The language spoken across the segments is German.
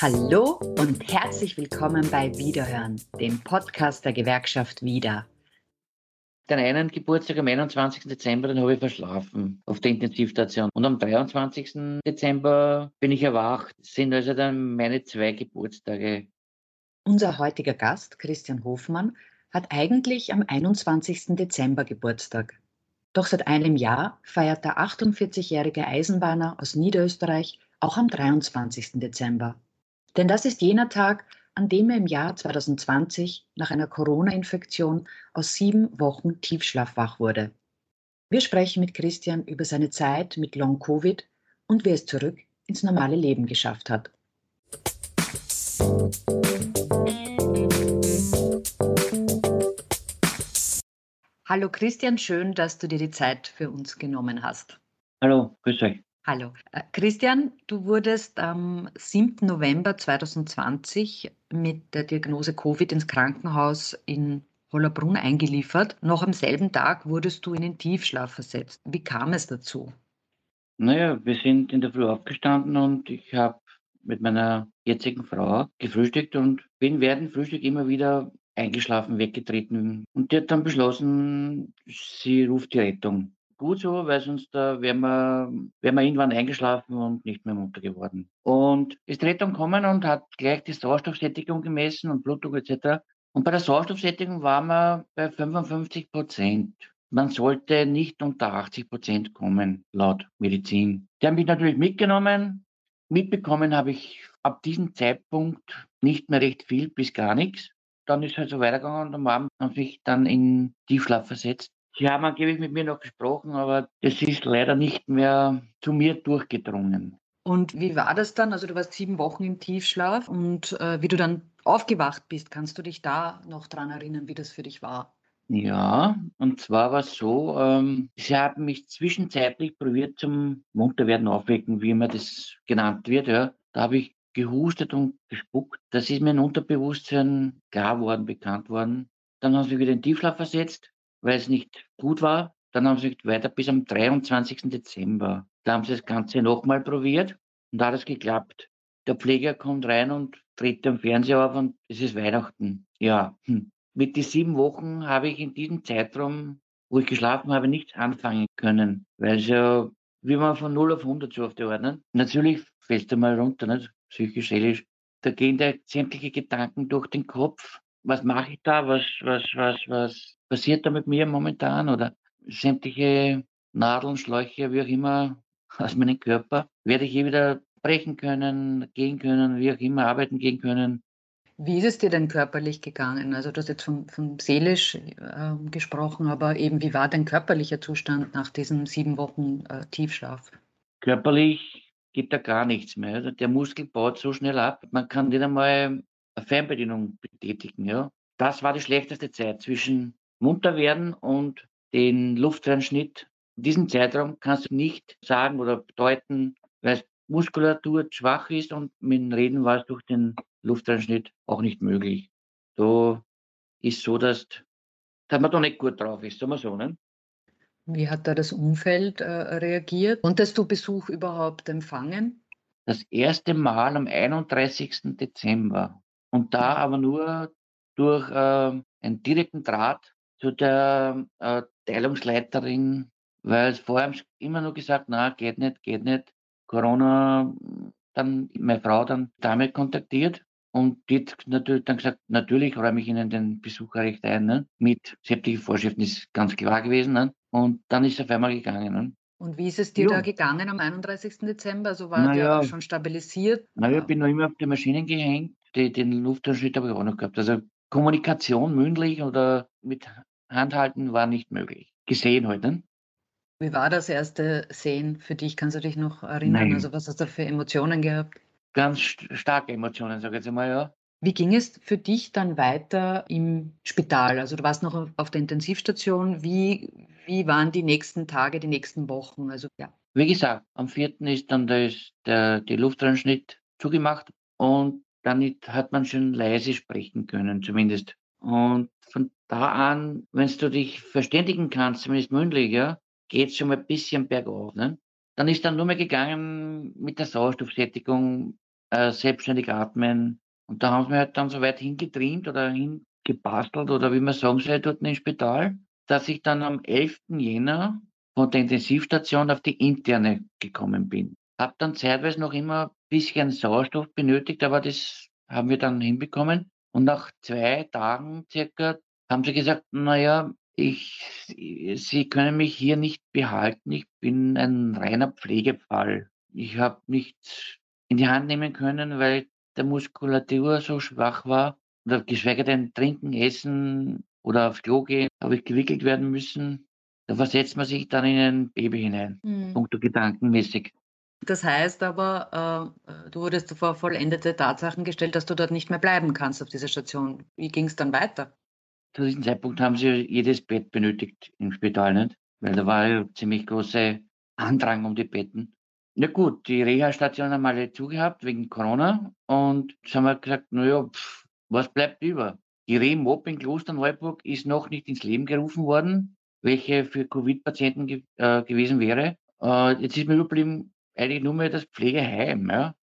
Hallo und herzlich willkommen bei Wiederhören, dem Podcast der Gewerkschaft Wieder. Den einen Geburtstag am 21. Dezember, den habe ich verschlafen auf der Intensivstation. Und am 23. Dezember bin ich erwacht. Das sind also dann meine zwei Geburtstage. Unser heutiger Gast, Christian Hofmann, hat eigentlich am 21. Dezember Geburtstag. Doch seit einem Jahr feiert der 48-jährige Eisenbahner aus Niederösterreich auch am 23. Dezember. Denn das ist jener Tag, an dem er im Jahr 2020 nach einer Corona-Infektion aus sieben Wochen Tiefschlaf wach wurde. Wir sprechen mit Christian über seine Zeit mit Long-Covid und wie es zurück ins normale Leben geschafft hat. Hallo Christian, schön, dass du dir die Zeit für uns genommen hast. Hallo, grüß euch. Hallo. Äh, Christian, du wurdest am 7. November 2020 mit der Diagnose Covid ins Krankenhaus in Hollerbrunn eingeliefert. Noch am selben Tag wurdest du in den Tiefschlaf versetzt. Wie kam es dazu? Naja, wir sind in der Früh aufgestanden und ich habe mit meiner jetzigen Frau gefrühstückt und bin während Frühstück immer wieder eingeschlafen, weggetreten. Und die hat dann beschlossen, sie ruft die Rettung gut so, weil sonst äh, wären wir, wär wir irgendwann eingeschlafen und nicht mehr munter geworden. Und ist die Rettung gekommen und hat gleich die Sauerstoffsättigung gemessen und Blutdruck etc. Und bei der Sauerstoffsättigung waren wir bei 55 Prozent. Man sollte nicht unter 80 Prozent kommen, laut Medizin. Die haben mich natürlich mitgenommen. Mitbekommen habe ich ab diesem Zeitpunkt nicht mehr recht viel bis gar nichts. Dann ist es halt so weitergegangen und am Abend haben sie mich dann in Tiefschlaf versetzt. Sie haben angeblich mit mir noch gesprochen, aber es ist leider nicht mehr zu mir durchgedrungen. Und wie war das dann? Also du warst sieben Wochen im Tiefschlaf und äh, wie du dann aufgewacht bist, kannst du dich da noch dran erinnern, wie das für dich war? Ja, und zwar war es so, ähm, sie haben mich zwischenzeitlich probiert zum Munterwerden aufwecken, wie immer das genannt wird. Ja. Da habe ich gehustet und gespuckt. Das ist mir in Unterbewusstsein klar worden, bekannt worden. Dann haben sie wieder in Tiefschlaf versetzt weil es nicht gut war. Dann haben sie gesagt, weiter bis am 23. Dezember. Da haben sie das Ganze nochmal probiert und da hat es geklappt. Der Pfleger kommt rein und tritt den Fernseher auf und es ist Weihnachten. Ja, hm. mit den sieben Wochen habe ich in diesem Zeitraum, wo ich geschlafen habe, nichts anfangen können, weil es ja, wie man von 0 auf 100 so auf der Ordnung. Natürlich fällst du mal runter, nicht? Psychisch, seelisch. Da gehen da sämtliche Gedanken durch den Kopf. Was mache ich da? Was, was, was, was, passiert da mit mir momentan oder sämtliche Nadeln, Schläuche, wie auch immer, aus meinem Körper, werde ich je wieder brechen können, gehen können, wie auch immer, arbeiten gehen können. Wie ist es dir denn körperlich gegangen? Also du hast jetzt von, von seelisch äh, gesprochen, aber eben wie war dein körperlicher Zustand nach diesen sieben Wochen äh, Tiefschlaf? Körperlich geht da gar nichts mehr. Also der Muskel baut so schnell ab, man kann nicht einmal eine Fernbedienung betätigen. Ja. Das war die schlechteste Zeit zwischen munter werden und den Luftreinschnitt. In diesem Zeitraum kannst du nicht sagen oder bedeuten, weil Muskulatur schwach ist und mit dem Reden war es durch den Luftreinschnitt auch nicht möglich. So ist so, dass, dass man da nicht gut drauf ist, sagen wir so. Ne? Wie hat da das Umfeld äh, reagiert? Konntest du Besuch überhaupt empfangen? Das erste Mal am 31. Dezember. Und da aber nur durch äh, einen direkten Draht zu der äh, Teilungsleiterin, weil es vorher immer nur gesagt, na, geht nicht, geht nicht. Corona, dann meine Frau dann damit kontaktiert und die hat natürlich dann gesagt, natürlich räume ich Ihnen den Besucherrecht ein, ne? mit sämtlichen Vorschriften ist ganz klar gewesen. Ne? Und dann ist es auf einmal gegangen. Ne? Und wie ist es dir jo. da gegangen am 31. Dezember? Also war naja, der schon stabilisiert? Naja, ich bin noch immer auf die Maschinen gehängt. Die, den Luftanschnitt habe ich auch noch gehabt. Also Kommunikation mündlich oder mit Handhalten war nicht möglich. Gesehen heute. Halt, Wie war das erste Sehen für dich? Kannst du dich noch erinnern? Nein. Also was hast du für Emotionen gehabt? Ganz starke Emotionen, sage ich jetzt mal, ja. Wie ging es für dich dann weiter im Spital? Also du warst noch auf der Intensivstation. Wie, wie waren die nächsten Tage, die nächsten Wochen? Also ja. Wie gesagt, am 4. ist dann der, der, die Luftreinschnitt zugemacht und dann hat man schon leise sprechen können, zumindest. Und von da an, wenn du dich verständigen kannst, zumindest mündlich, ja, geht es schon mal ein bisschen bergauf. Ne? dann ist dann nur mehr gegangen mit der Sauerstoffsättigung, äh, selbstständig atmen. Und da haben sie mir halt dann so weit hingetrimmt oder hingebastelt oder wie man sagen soll, dort im Spital, dass ich dann am 11. Jänner von der Intensivstation auf die interne gekommen bin. Hab dann zeitweise noch immer ein bisschen Sauerstoff benötigt, aber das haben wir dann hinbekommen. Und nach zwei Tagen circa haben sie gesagt, naja, ich, Sie können mich hier nicht behalten. Ich bin ein reiner Pflegefall. Ich habe nichts in die Hand nehmen können, weil der Muskulatur so schwach war. Oder geschweige denn trinken, essen oder aufs Klo gehen, habe ich gewickelt werden müssen. Da versetzt man sich dann in ein Baby hinein, mhm. punkto gedankenmäßig. Das heißt aber, äh, du wurdest vor vollendete Tatsachen gestellt, dass du dort nicht mehr bleiben kannst auf dieser Station. Wie ging es dann weiter? Zu diesem Zeitpunkt haben sie jedes Bett benötigt im Spital, nicht? Weil da war ja ziemlich große Andrang um die Betten. Ja gut, die Reha-Station haben alle zugehabt wegen Corona und jetzt haben wir gesagt, naja, was bleibt über? Die Rehmob in Klosterneuburg ist noch nicht ins Leben gerufen worden, welche für Covid-Patienten ge äh, gewesen wäre. Äh, jetzt ist mir überblieben eigentlich nur mehr das Pflegeheim. Ja?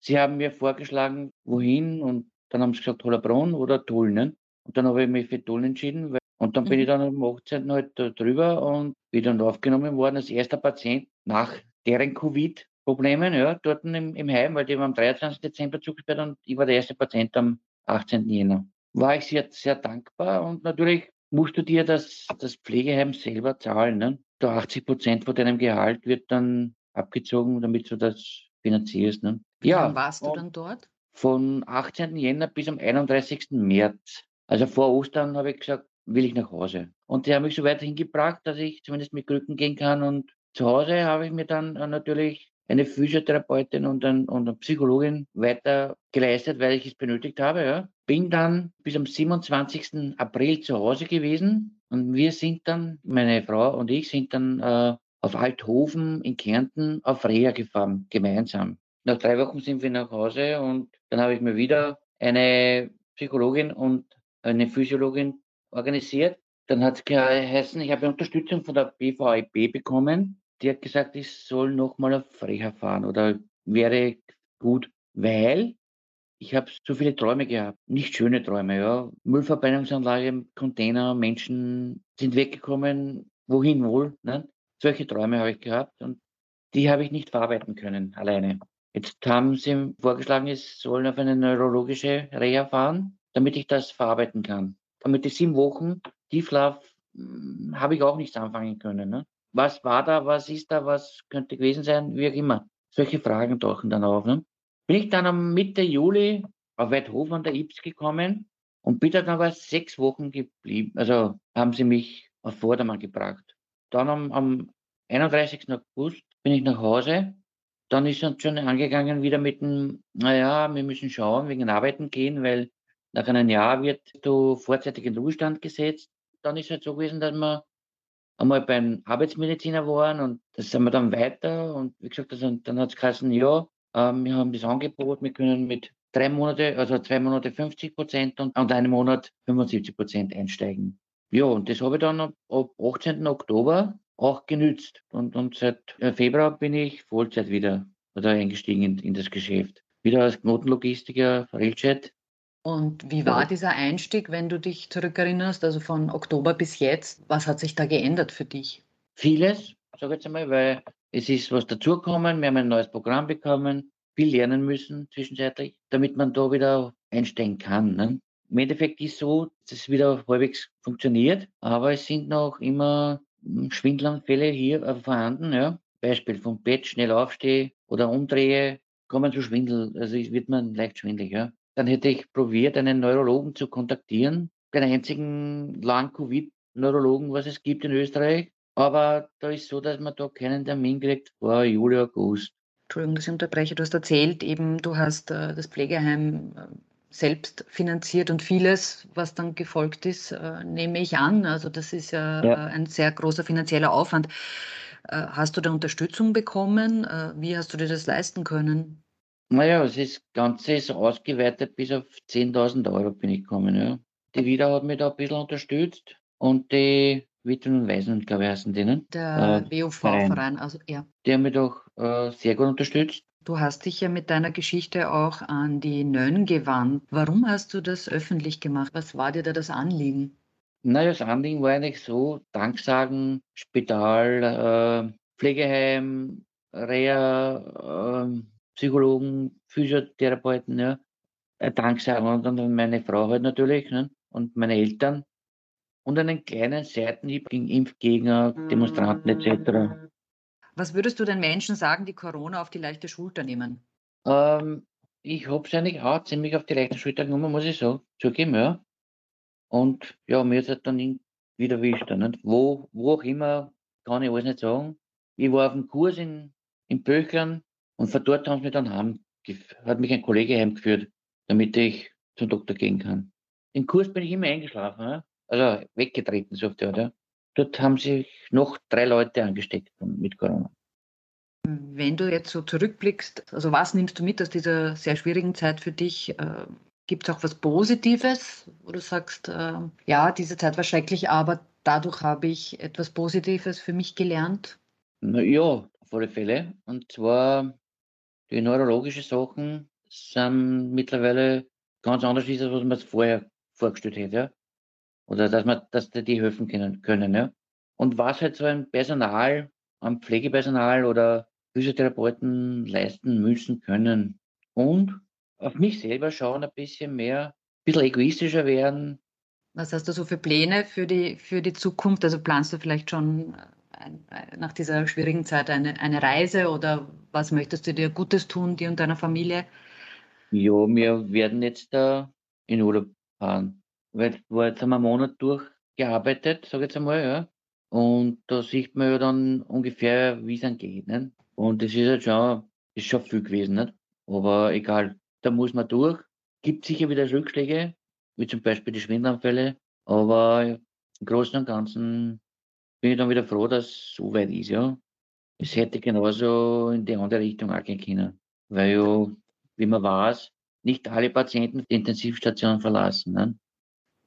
Sie haben mir vorgeschlagen, wohin und dann haben sie gesagt, Hollerbrunn oder Tulln. Und dann habe ich mich für Tulln entschieden. Weil, und dann mhm. bin ich dann am 18. halt drüber und bin dann aufgenommen worden als erster Patient nach deren Covid-Problemen, ja, dort im, im Heim, weil die waren am 23. Dezember zugesperrt und ich war der erste Patient am 18. Jänner. War ich sehr, sehr dankbar und natürlich musst du dir das, das Pflegeheim selber zahlen. Ne? Da 80 Prozent von deinem Gehalt wird dann abgezogen, damit du das finanzierst. Ne? Wie ja, lange warst du dann dort? Von 18. Jänner bis am 31. März. Also vor Ostern habe ich gesagt, will ich nach Hause. Und die haben mich so weit hingebracht, dass ich zumindest mit Krücken gehen kann und zu Hause habe ich mir dann äh, natürlich eine Physiotherapeutin und, ein, und eine Psychologin weiter geleistet, weil ich es benötigt habe. Ja. Bin dann bis am 27. April zu Hause gewesen und wir sind dann, meine Frau und ich, sind dann äh, auf Althofen in Kärnten auf Reha gefahren, gemeinsam. Nach drei Wochen sind wir nach Hause und dann habe ich mir wieder eine Psychologin und eine Physiologin organisiert. Dann hat es geheißen, ich habe Unterstützung von der BVIB bekommen die hat gesagt, ich soll nochmal auf Reha fahren oder wäre gut, weil ich habe so viele Träume gehabt, nicht schöne Träume, ja. Müllverbrennungsanlage, Container, Menschen sind weggekommen, wohin wohl. Ne? Solche Träume habe ich gehabt und die habe ich nicht verarbeiten können alleine. Jetzt haben sie vorgeschlagen, ich soll auf eine neurologische Reha fahren, damit ich das verarbeiten kann. Damit die sieben Wochen Tiefschlaf hm, habe ich auch nichts anfangen können. Ne? Was war da, was ist da, was könnte gewesen sein, wie auch immer. Solche Fragen tauchen dann auf. Ne? Bin ich dann am Mitte Juli auf Weidhofen an der Ips gekommen und bin dann aber sechs Wochen geblieben. Also haben sie mich auf Vordermann gebracht. Dann am, am 31. August bin ich nach Hause. Dann ist es schon angegangen wieder mit dem, naja, wir müssen schauen, wegen Arbeiten gehen, weil nach einem Jahr wird du vorzeitig in Ruhestand gesetzt. Dann ist es halt so gewesen, dass man einmal beim Arbeitsmediziner waren und das sind wir dann weiter und wie gesagt, also, dann hat es geheißen, ja, äh, wir haben das Angebot, wir können mit drei Monate, also zwei Monate 50 Prozent und, und einem Monat 75 Prozent einsteigen. Ja, und das habe ich dann ab, ab 18. Oktober auch genützt. Und, und seit äh, Februar bin ich Vollzeit wieder oder eingestiegen in, in das Geschäft. Wieder als Knotenlogistiker, Railjet und wie war dieser Einstieg, wenn du dich zurückerinnerst, also von Oktober bis jetzt? Was hat sich da geändert für dich? Vieles, sage ich jetzt einmal, weil es ist was dazugekommen. Wir haben ein neues Programm bekommen, viel lernen müssen zwischenzeitlich, damit man da wieder einsteigen kann. Ne? Im Endeffekt ist es so, dass es wieder halbwegs funktioniert, aber es sind noch immer hm, Schwindelanfälle hier äh, vorhanden. Ja? Beispiel vom Bett schnell aufstehe oder umdrehe, kommen zu Schwindel, also wird man leicht schwindelig. Ja? Dann hätte ich probiert, einen Neurologen zu kontaktieren, den einzigen Long-Covid-Neurologen, was es gibt in Österreich. Aber da ist so, dass man da keinen Termin kriegt vor Juli, August. Entschuldigung, dass ich unterbreche. Du hast erzählt, eben du hast äh, das Pflegeheim äh, selbst finanziert und vieles, was dann gefolgt ist, äh, nehme ich an. Also das ist ja, ja. Äh, ein sehr großer finanzieller Aufwand. Äh, hast du da Unterstützung bekommen? Äh, wie hast du dir das leisten können? Naja, es ist, Ganze ist ausgeweitet bis auf 10.000 Euro bin ich gekommen. Ja. Die Wieder hat mich da ein bisschen unterstützt und die Witwen und Waisen, glaube ich, heißen denen. Der äh, WUV-Verein, also ja. Die haben mich doch äh, sehr gut unterstützt. Du hast dich ja mit deiner Geschichte auch an die Nön gewandt. Warum hast du das öffentlich gemacht? Was war dir da das Anliegen? Naja, das Anliegen war eigentlich so, Danksagen, Spital, äh, Pflegeheim, Reha, äh, Psychologen, Physiotherapeuten, ja. Danksagen und dann meine Frau halt natürlich ne? und meine Eltern und einen kleinen Seitenhieb gegen Impfgegner, Demonstranten etc. Was würdest du den Menschen sagen, die Corona auf die leichte Schulter nehmen? Ähm, ich habe es eigentlich auch ziemlich auf die leichte Schulter genommen, muss ich so zugeben, ja. Und ja, mir ist halt dann wieder erwischt. Nicht? Wo, wo auch immer, kann ich alles nicht sagen. Ich war auf dem Kurs in, in Böchern und von dort haben sie mich dann heim, hat mich ein Kollege heimgeführt, damit ich zum Doktor gehen kann. Im Kurs bin ich immer eingeschlafen. Also weggetreten, so oft, ja. Dort haben sich noch drei Leute angesteckt mit Corona. Wenn du jetzt so zurückblickst, also was nimmst du mit aus dieser sehr schwierigen Zeit für dich? Äh, Gibt es auch was Positives, wo du sagst, äh, ja, diese Zeit war schrecklich, aber dadurch habe ich etwas Positives für mich gelernt? Na ja, auf alle Fälle. Und zwar die neurologischen Sachen sind mittlerweile ganz anders, als was man es vorher vorgestellt hätte. Ja? oder dass man, dass die helfen können, können ja. Und was halt so ein Personal, ein Pflegepersonal oder Physiotherapeuten leisten müssen können. Und auf mich selber schauen ein bisschen mehr, ein bisschen egoistischer werden. Was hast du so für Pläne für die, für die Zukunft? Also planst du vielleicht schon nach dieser schwierigen Zeit eine, eine Reise oder was möchtest du dir Gutes tun, dir und deiner Familie? Ja, wir werden jetzt da in Urlaub fahren weil war jetzt einmal einen Monat durchgearbeitet, sage ich jetzt einmal, ja. Und da sieht man ja dann ungefähr, wie es dann geht. Nicht? Und das ist halt schon, ist schon viel gewesen. Nicht? Aber egal, da muss man durch. Gibt sicher wieder Rückschläge, wie zum Beispiel die Schwindelanfälle. Aber im Großen und Ganzen bin ich dann wieder froh, dass es so weit ist. Ja. Es hätte genauso in die andere Richtung auch gehen können. Weil ja, wie man weiß, nicht alle Patienten die Intensivstation verlassen. Ne?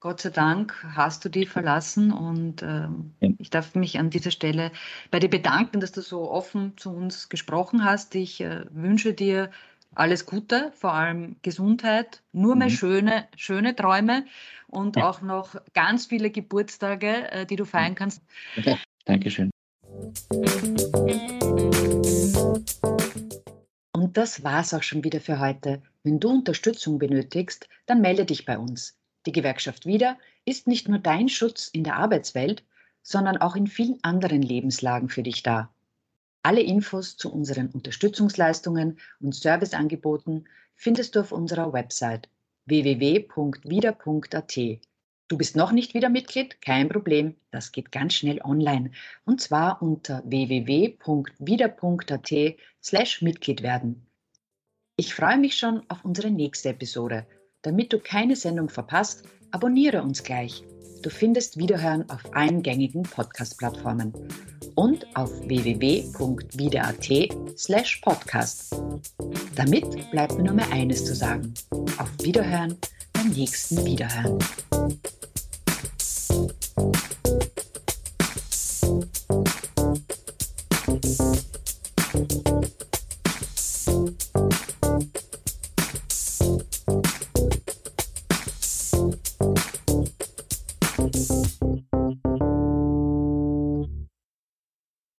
Gott sei Dank hast du die verlassen und ähm, ja. ich darf mich an dieser Stelle bei dir bedanken, dass du so offen zu uns gesprochen hast. Ich äh, wünsche dir alles Gute, vor allem Gesundheit, nur mhm. mehr schöne, schöne Träume und ja. auch noch ganz viele Geburtstage, äh, die du feiern kannst. Ja. Dankeschön. Und das war's auch schon wieder für heute. Wenn du Unterstützung benötigst, dann melde dich bei uns. Die Gewerkschaft Wieder ist nicht nur dein Schutz in der Arbeitswelt, sondern auch in vielen anderen Lebenslagen für dich da. Alle Infos zu unseren Unterstützungsleistungen und Serviceangeboten findest du auf unserer Website www.wieder.at. Du bist noch nicht wieder Mitglied? Kein Problem, das geht ganz schnell online und zwar unter www.wieder.at slash Mitglied werden. Ich freue mich schon auf unsere nächste Episode damit du keine Sendung verpasst, abonniere uns gleich. Du findest Wiederhören auf allen gängigen Podcast-Plattformen und auf www.wieder.at slash podcast. Damit bleibt mir nur mehr eines zu sagen. Auf Wiederhören beim nächsten Wiederhören.